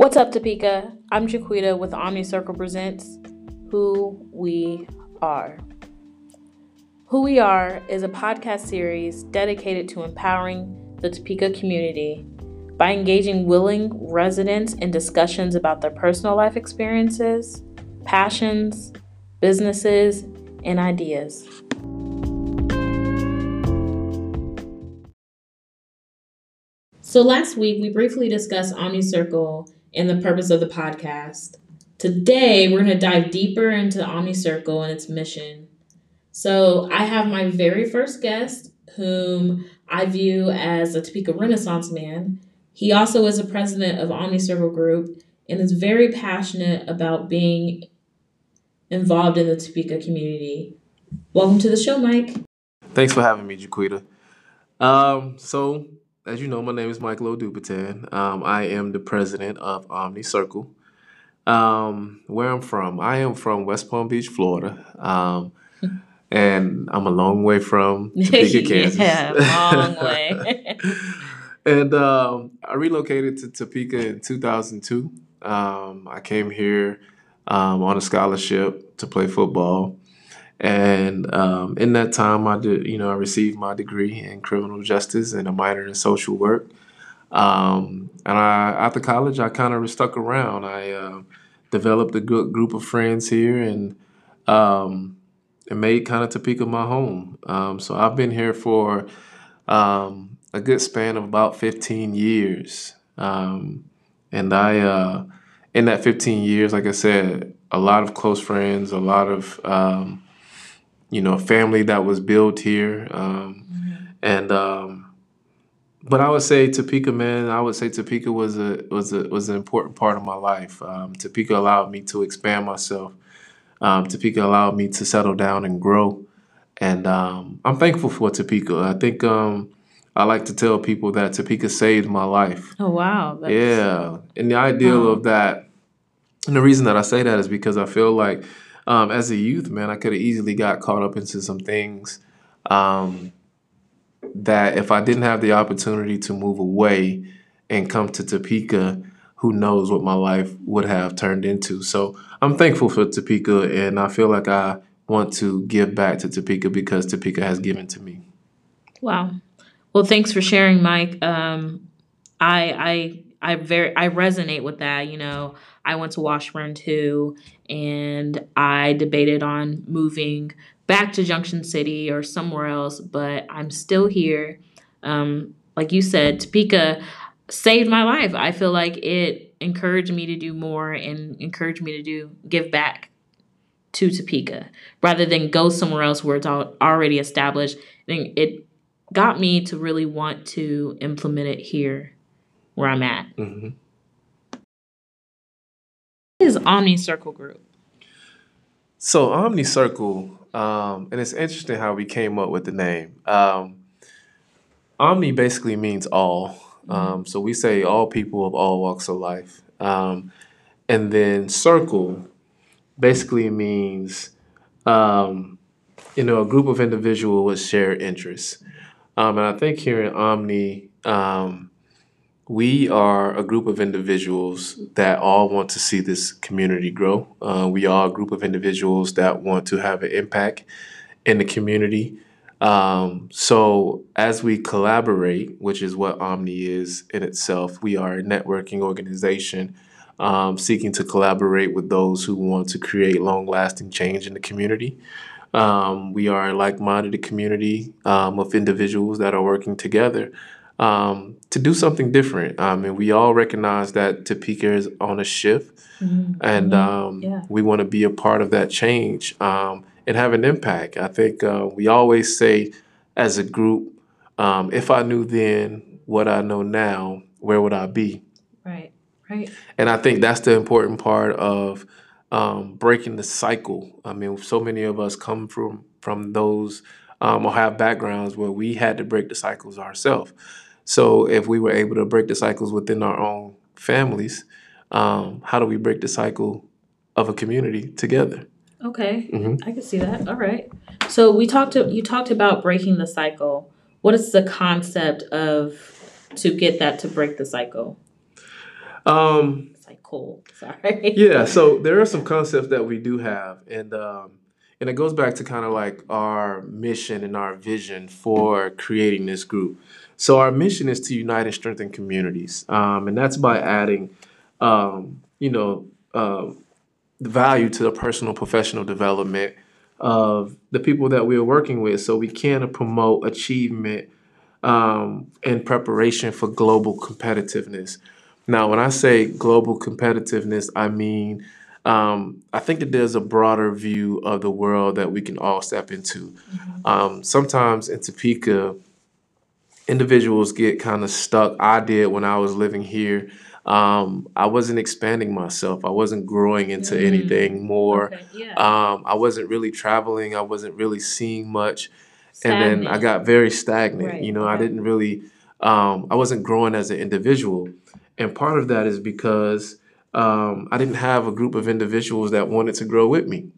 What's up, Topeka? I'm Jaquita with Omni Circle Presents Who We Are. Who We Are is a podcast series dedicated to empowering the Topeka community by engaging willing residents in discussions about their personal life experiences, passions, businesses, and ideas. So, last week we briefly discussed Omni Circle and the purpose of the podcast. Today, we're going to dive deeper into Omni Circle and its mission. So, I have my very first guest, whom I view as a Topeka Renaissance man. He also is a president of Omni Circle Group and is very passionate about being involved in the Topeka community. Welcome to the show, Mike. Thanks for having me, Jaquita. Um, so, as you know, my name is Michael Odupitian. Um, I am the president of Omni Circle. Um, where I'm from, I am from West Palm Beach, Florida. Um, and I'm a long way from Topeka, Kansas. yeah, long way. and um, I relocated to Topeka in 2002. Um, I came here um, on a scholarship to play football. And um, in that time, I did, you know, I received my degree in criminal justice and a minor in social work. Um, and I, after college, I kind of stuck around. I uh, developed a good group of friends here and um, and made kind of Topeka my home. Um, so I've been here for um, a good span of about 15 years. And I, uh, in that 15 years, like I said, a lot of close friends, a lot of um, you know, family that was built here. Um, mm-hmm. And um, but I would say Topeka, man, I would say Topeka was a was a was an important part of my life. Um, Topeka allowed me to expand myself. Um, Topeka allowed me to settle down and grow. And um, I'm thankful for Topeka. I think um, I like to tell people that Topeka saved my life. Oh wow! That's... Yeah, and the ideal of that, and the reason that I say that is because I feel like um, as a youth, man, I could have easily got caught up into some things um, that if I didn't have the opportunity to move away and come to Topeka, who knows what my life would have turned into. So I'm thankful for Topeka, and I feel like I want to give back to Topeka because Topeka has given to me. Wow. Well, thanks for sharing, Mike. Um, I I I very I resonate with that. You know, I went to Washburn too, and I debated on moving back to Junction City or somewhere else, but I'm still here. Um, like you said, Topeka saved my life. I feel like it encouraged me to do more and encouraged me to do give back to Topeka rather than go somewhere else where it's all already established. And it got me to really want to implement it here where I'm at. Mm-hmm is Omni Circle Group? So Omni Circle, um, and it's interesting how we came up with the name. Um, Omni basically means all. Mm-hmm. Um, so we say all people of all walks of life. Um, and then circle basically means, um, you know, a group of individuals with shared interests. Um, and I think here in Omni, um, we are a group of individuals that all want to see this community grow. Uh, we are a group of individuals that want to have an impact in the community. Um, so, as we collaborate, which is what Omni is in itself, we are a networking organization um, seeking to collaborate with those who want to create long lasting change in the community. Um, we are a like minded community um, of individuals that are working together um, to do something different. I mean, we all recognize that Topeka is on a shift, mm-hmm. and mm-hmm. um, yeah. we want to be a part of that change um, and have an impact. I think uh, we always say, as a group, um, if I knew then what I know now, where would I be? Right, right. And I think that's the important part of um, breaking the cycle. I mean, so many of us come from from those um, or have backgrounds where we had to break the cycles ourselves. So if we were able to break the cycles within our own families, um, how do we break the cycle of a community together? Okay, mm-hmm. I can see that. All right. So we talked to you talked about breaking the cycle. What is the concept of to get that to break the cycle? Um, cycle. Sorry. yeah, so there are some concepts that we do have, and um, and it goes back to kind of like our mission and our vision for creating this group. So our mission is to unite and strengthen communities, um, and that's by adding, um, you know, uh, value to the personal professional development of the people that we're working with, so we can promote achievement um, in preparation for global competitiveness. Now, when I say global competitiveness, I mean um, I think that there's a broader view of the world that we can all step into. Um, sometimes in Topeka, individuals get kind of stuck. I did when I was living here. Um, I wasn't expanding myself. I wasn't growing into Mm. anything more. Okay. Yeah. Um, I wasn't really traveling. I wasn't really seeing much. And then I got very stagnant. Right, You know, I didn't really, um, I wasn't growing as an individual. And part of that is because um, I didn't have a group of individuals that wanted to grow with me.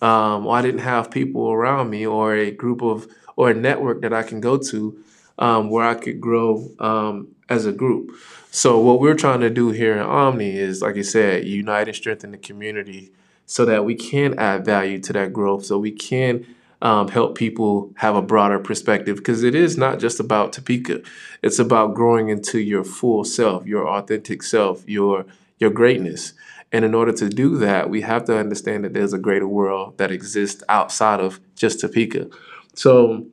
Um, or I didn't have people around me or a group of, or a network that I can go to um, where I could grow um, as a group. So what we're trying to do here in Omni is, like you said, unite and strengthen the community so that we can add value to that growth, so we can um, help people have a broader perspective. Because it is not just about Topeka; it's about growing into your full self, your authentic self, your your greatness. And in order to do that, we have to understand that there's a greater world that exists outside of just Topeka. So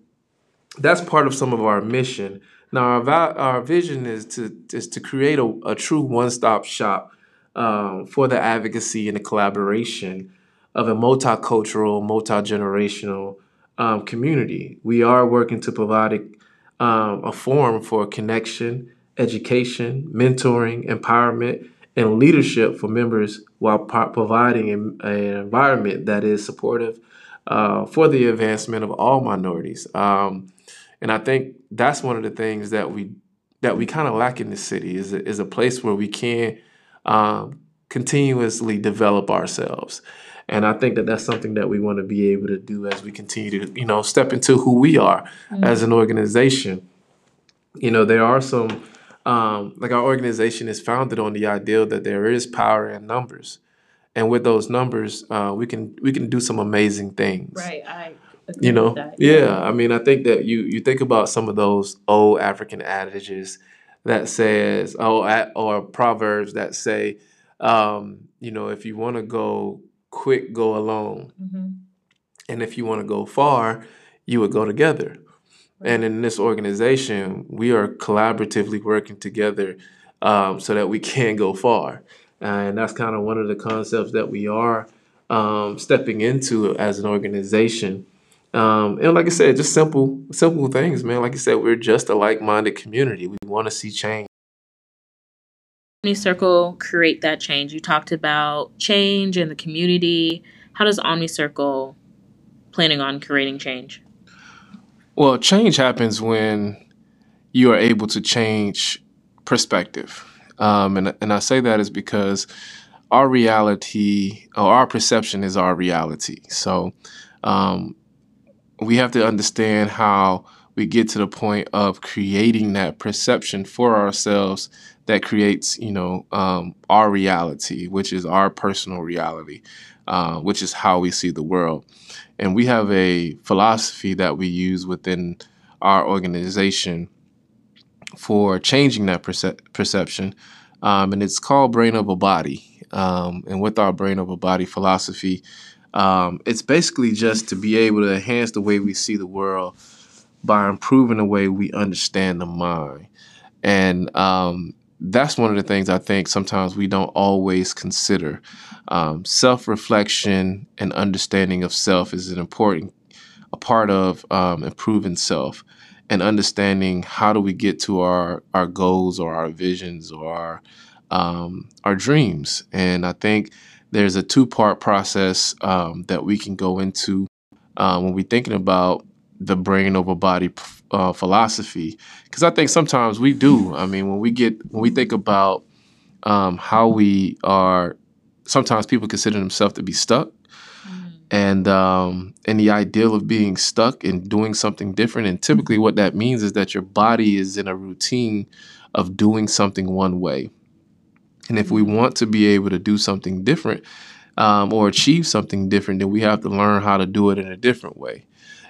that's part of some of our mission. Now, our, our vision is to is to create a, a true one stop shop um, for the advocacy and the collaboration of a multicultural, multi generational um, community. We are working to provide a, um, a forum for connection, education, mentoring, empowerment, and leadership for members while pro- providing an, an environment that is supportive uh, for the advancement of all minorities. Um, and I think that's one of the things that we that we kind of lack in the city is a, is a place where we can um, continuously develop ourselves. And I think that that's something that we want to be able to do as we continue to, you know, step into who we are as an organization. You know, there are some, um, like our organization is founded on the ideal that there is power in numbers, and with those numbers, uh, we can we can do some amazing things Right. I you know? that. yeah. I mean i think that you you think about some of those old african adages that says oh a- or proverbs that say um you know if you want to go quick go alone. Mhm. and if you want to go far you would go together. And in this organization we are collaboratively working together um, so that we can go far. And that's kind of one of the concepts that we are um, stepping into as an organization um, and like I said, just simple, simple things, man. Like I said, we're just a like-minded community. We want to see change. Omni Circle create that change? You talked about change in the community. How does Omni Circle planning on creating change? Well, change happens when you are able to change perspective, um, and and I say that is because our reality or our perception is our reality. So um, we have to understand how we get to the point of creating that perception for ourselves that creates, you know, um, our reality, which is our personal reality, uh, which is how we see the world. And we have a philosophy that we use within our organization for changing that perce- perception, um, and it's called Brain over Body. Um, and with our Brain over Body philosophy, um, it's basically just to be able to enhance the way we see the world by improving the way we understand the mind. And um, that's one of the things I think sometimes we don't always consider. Um, self reflection and understanding of self is an important a part of um, improving self and understanding how do we get to our our goals or our visions or our um, our dreams. And I think there's a two part process um, that we can go into uh, when we're thinking about the brain over body uh, philosophy. Because I think sometimes we do. I mean, when we get when we think about um, how we are, sometimes people consider themselves to be stuck and um, and the ideal of being stuck and doing something different. And typically, what that means is that your body is in a routine of doing something one way, And if we want to be able to do something different um, or achieve something different, then we have to learn how to do it in a different way.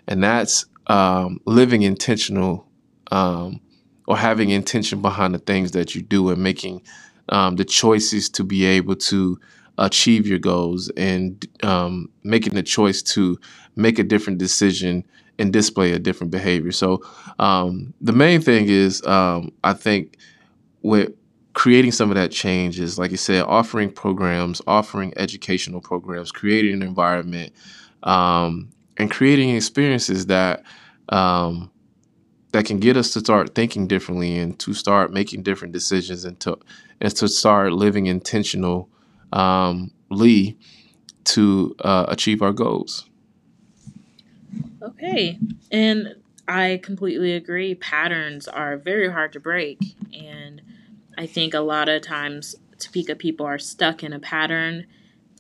And that's um, living intentional um, or having intention behind the things that you do and making um, the choices to be able to achieve your goals and um, making the choice to make a different decision and display a different behavior. So um, the main thing is, um, I think, with creating some of that change is, like you said, offering programs, offering educational programs, creating an environment, um, and creating experiences that um, that can get us to start thinking differently and to start making different decisions and to and to start living intentionally um, to uh, achieve our goals. Okay. And I completely agree. Patterns are very hard to break. And I think a lot of times Topeka people are stuck in a pattern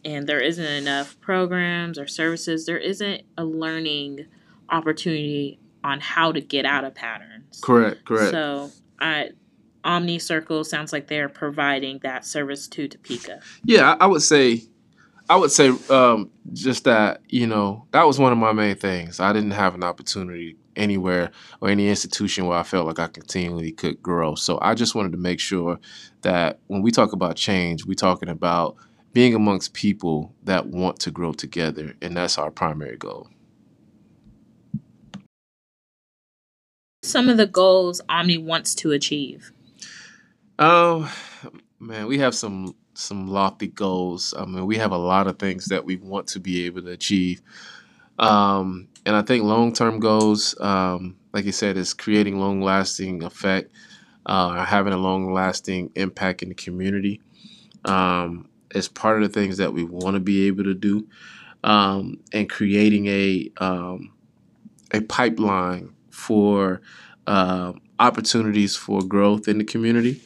and there isn't enough programs or services. There isn't a learning opportunity on how to get out of patterns. Correct, correct. So I Omni Circle sounds like they're providing that service to Topeka. Yeah, I, I would say, I would say um, just that you know that was one of my main things. I didn't have an opportunity anywhere or any institution where I felt like I continually could grow. So I just wanted to make sure that when we talk about change, we're talking about being amongst people that want to grow together, and that's our primary goal. Some of the goals Omni wants to achieve. Oh man, we have some some lofty goals. I mean, we have a lot of things that we want to be able to achieve. Um, and I think long term goals, um, like you said, is creating long lasting effect, uh, having a long lasting impact in the community. Um, is part of the things that we want to be able to do, um, and creating a um, a pipeline for uh, opportunities for growth in the community.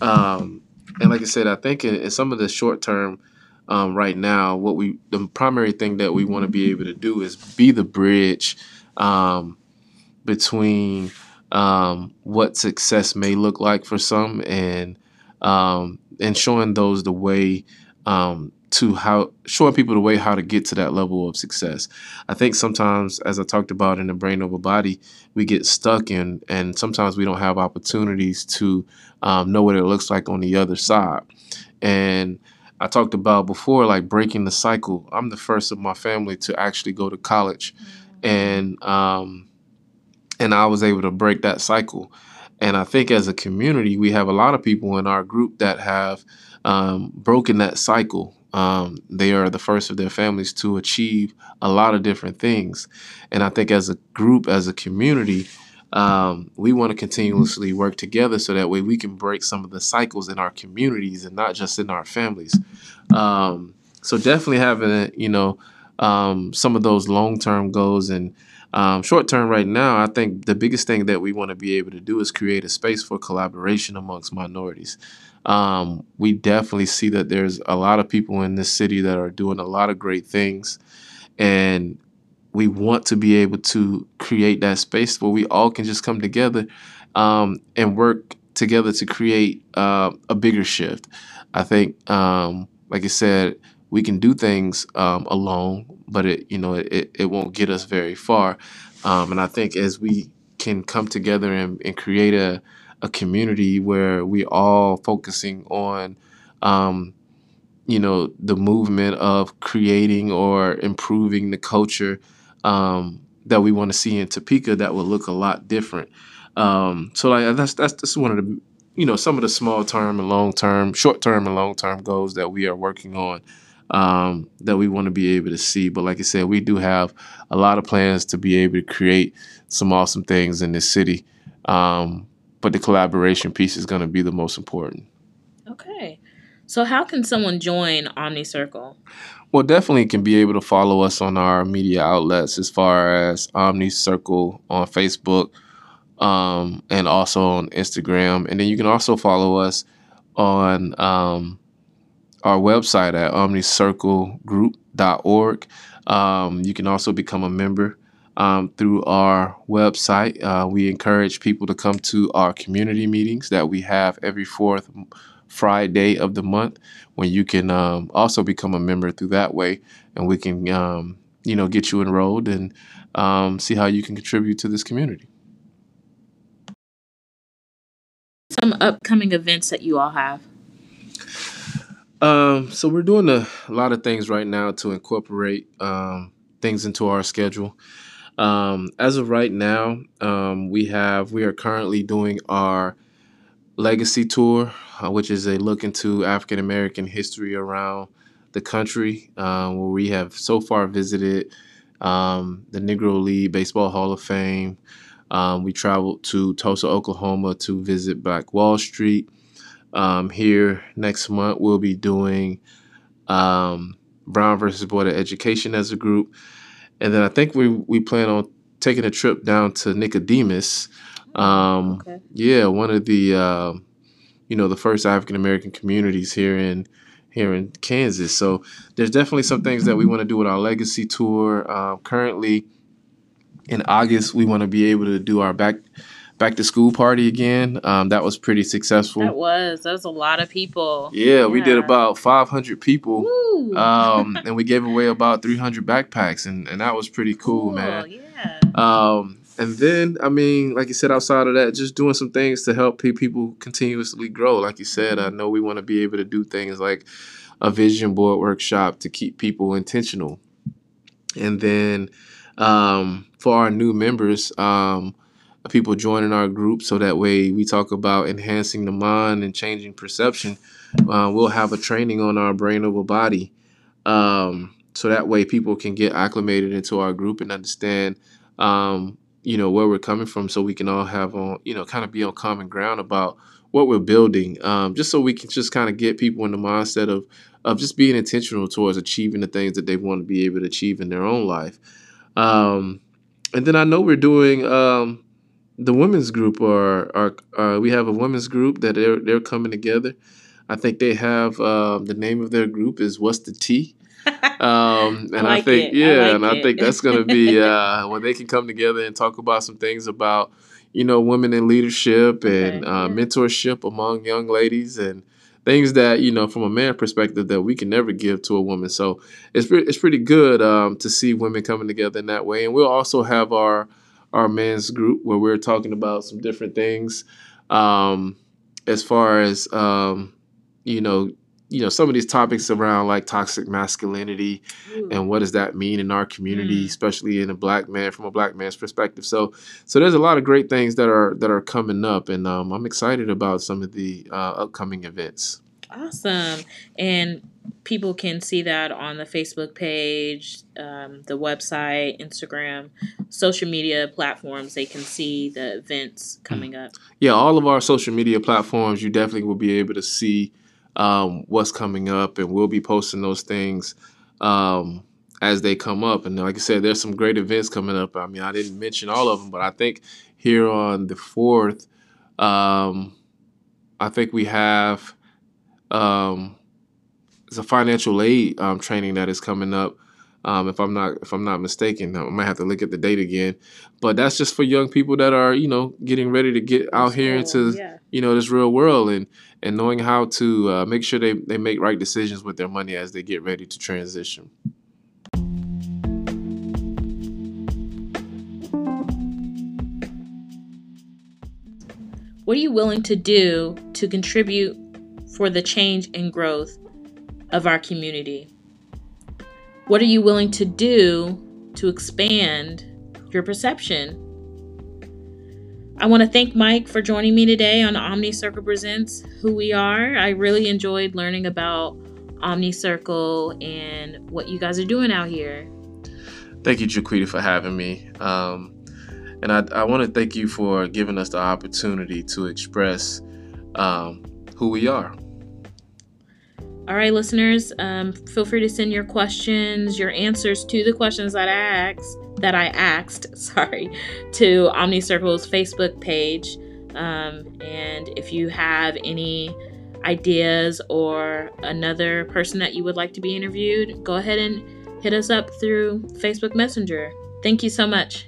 Um, and like I said, I think in, in some of the short term, um, right now, what we the primary thing that we want to be able to do is be the bridge um, between um, what success may look like for some and um, and showing those the way um, to how showing people the way how to get to that level of success. I think sometimes, as I talked about in the brain over body, we get stuck in, and sometimes we don't have opportunities to um, know what it looks like on the other side. And I talked about before, like breaking the cycle. I'm the first of my family to actually go to college, mm-hmm. and um, and I was able to break that cycle. And I think as a community, we have a lot of people in our group that have um, broken that cycle um, they are the first of their families to achieve a lot of different things. And I think as a group, as a community, um, we want to continuously work together so that way we can break some of the cycles in our communities and not just in our families. Um, so definitely having, you know, um, some of those long-term goals and um, short term right now, I think the biggest thing that we want to be able to do is create a space for collaboration amongst minorities um, we definitely see that there's a lot of people in this city that are doing a lot of great things. And we want to be able to create that space where we all can just come together um, and work together to create uh, a bigger shift. I think, um, like I said, we can do things um, alone, but it you know it, it won't get us very far. Um, and I think as we can come together and, and create a a community where we all focusing on um, you know the movement of creating or improving the culture um, that we want to see in Topeka that will look a lot different. Um, so like that's that's that's one of the you know some of the small term and long term, short term and long term goals that we are working on um, that we want to be able to see. But like I said, we do have a lot of plans to be able to create some awesome things in this city. Um, but the collaboration piece is going to be the most important. Okay. So, how can someone join Omni Circle? Well, definitely can be able to follow us on our media outlets as far as Omni Circle on Facebook um, and also on Instagram. And then you can also follow us on um, our website at omnicirclegroup.org. Um, you can also become a member um, through our website. Uh, we encourage people to come to our community meetings that we have every fourth Friday of the month when you can um, also become a member through that way, and we can um, you know get you enrolled and um, see how you can contribute to this community. Some upcoming events that you all have. Um, so we're doing a, a, lot of things right now to incorporate um, things into our schedule. Um, as of right now, um, we have we are currently doing our legacy tour, uh, which is a look into African American history around the country, uh, where we have so far visited um, the Negro League Baseball Hall of Fame. Um, we traveled to Tulsa, Oklahoma to visit Black Wall Street. Um, here next month, we'll be doing um, Brown versus Board of Education as a group. And then I think we, we plan on taking a trip down to Nicodemus. Um, okay. Yeah, one of the, uh, you know, the first African American communities here in here in Kansas. So there's definitely some things that we want to do with our legacy tour. Uh, currently, in August, we want to be able to do our back back to school party again. Um, that was pretty successful. That was. That was a lot of people. Yeah, yeah. we did about 500 people. Um, and we gave away about 300 backpacks, and, and that was pretty cool, cool man. Yeah. Um, and then, I mean, like you said, outside of that, just doing some things to help people continuously grow. Like you said, I know we want to be able to do things like a vision board workshop to keep people intentional. And then um, for our new members, um, people joining our group so that way we talk about enhancing the mind and changing perception. Uh, we'll have a training on our brain over body. Um, so that way people can get acclimated into our group and understand um, you know where we're coming from so we can all have on you know kind of be on common ground about what we're building um, just so we can just kind of get people in the mindset of of just being intentional towards achieving the things that they want to be able to achieve in their own life. Um, and then i know we're doing um, the women's group or are uh, we have a women's group that they're, they're coming together. I think they have um, the name of their group is what's the tea um, and I, like I think, it. yeah, I like and it. I think that's going to be uh, when they can come together and talk about some things about, you know, women in leadership and okay. uh, mentorship among young ladies and things that you know from a man perspective that we can never give to a woman. So it's pre- it's pretty good um, to see women coming together in that way. And we'll also have our our men's group where we're talking about some different things um, as far as um, you know you know some of these topics around like toxic masculinity Ooh. and what does that mean in our community mm. especially in a black man from a black man's perspective so so there's a lot of great things that are that are coming up and um, i'm excited about some of the uh, upcoming events awesome and people can see that on the facebook page um, the website instagram social media platforms they can see the events mm. coming up yeah all of our social media platforms you definitely will be able to see um, what's coming up, and we'll be posting those things um, as they come up. And like I said, there's some great events coming up. I mean, I didn't mention all of them, but I think here on the fourth, um, I think we have um, it's a financial aid um, training that is coming up. Um, if I'm not if I'm not mistaken, I might have to look at the date again. But that's just for young people that are you know getting ready to get out here into yeah. you know this real world and and knowing how to uh, make sure they, they make right decisions with their money as they get ready to transition. What are you willing to do to contribute for the change and growth of our community? What are you willing to do to expand your perception I want to thank Mike for joining me today on Omni Circle Presents Who We Are. I really enjoyed learning about Omni Circle and what you guys are doing out here. Thank you, Jaquita, for having me. Um, and I, I want to thank you for giving us the opportunity to express um, who we are. All right, listeners, um, feel free to send your questions, your answers to the questions that I asked that I asked, sorry, to OmniCircle's Facebook page. Um, and if you have any ideas or another person that you would like to be interviewed, go ahead and hit us up through Facebook Messenger. Thank you so much.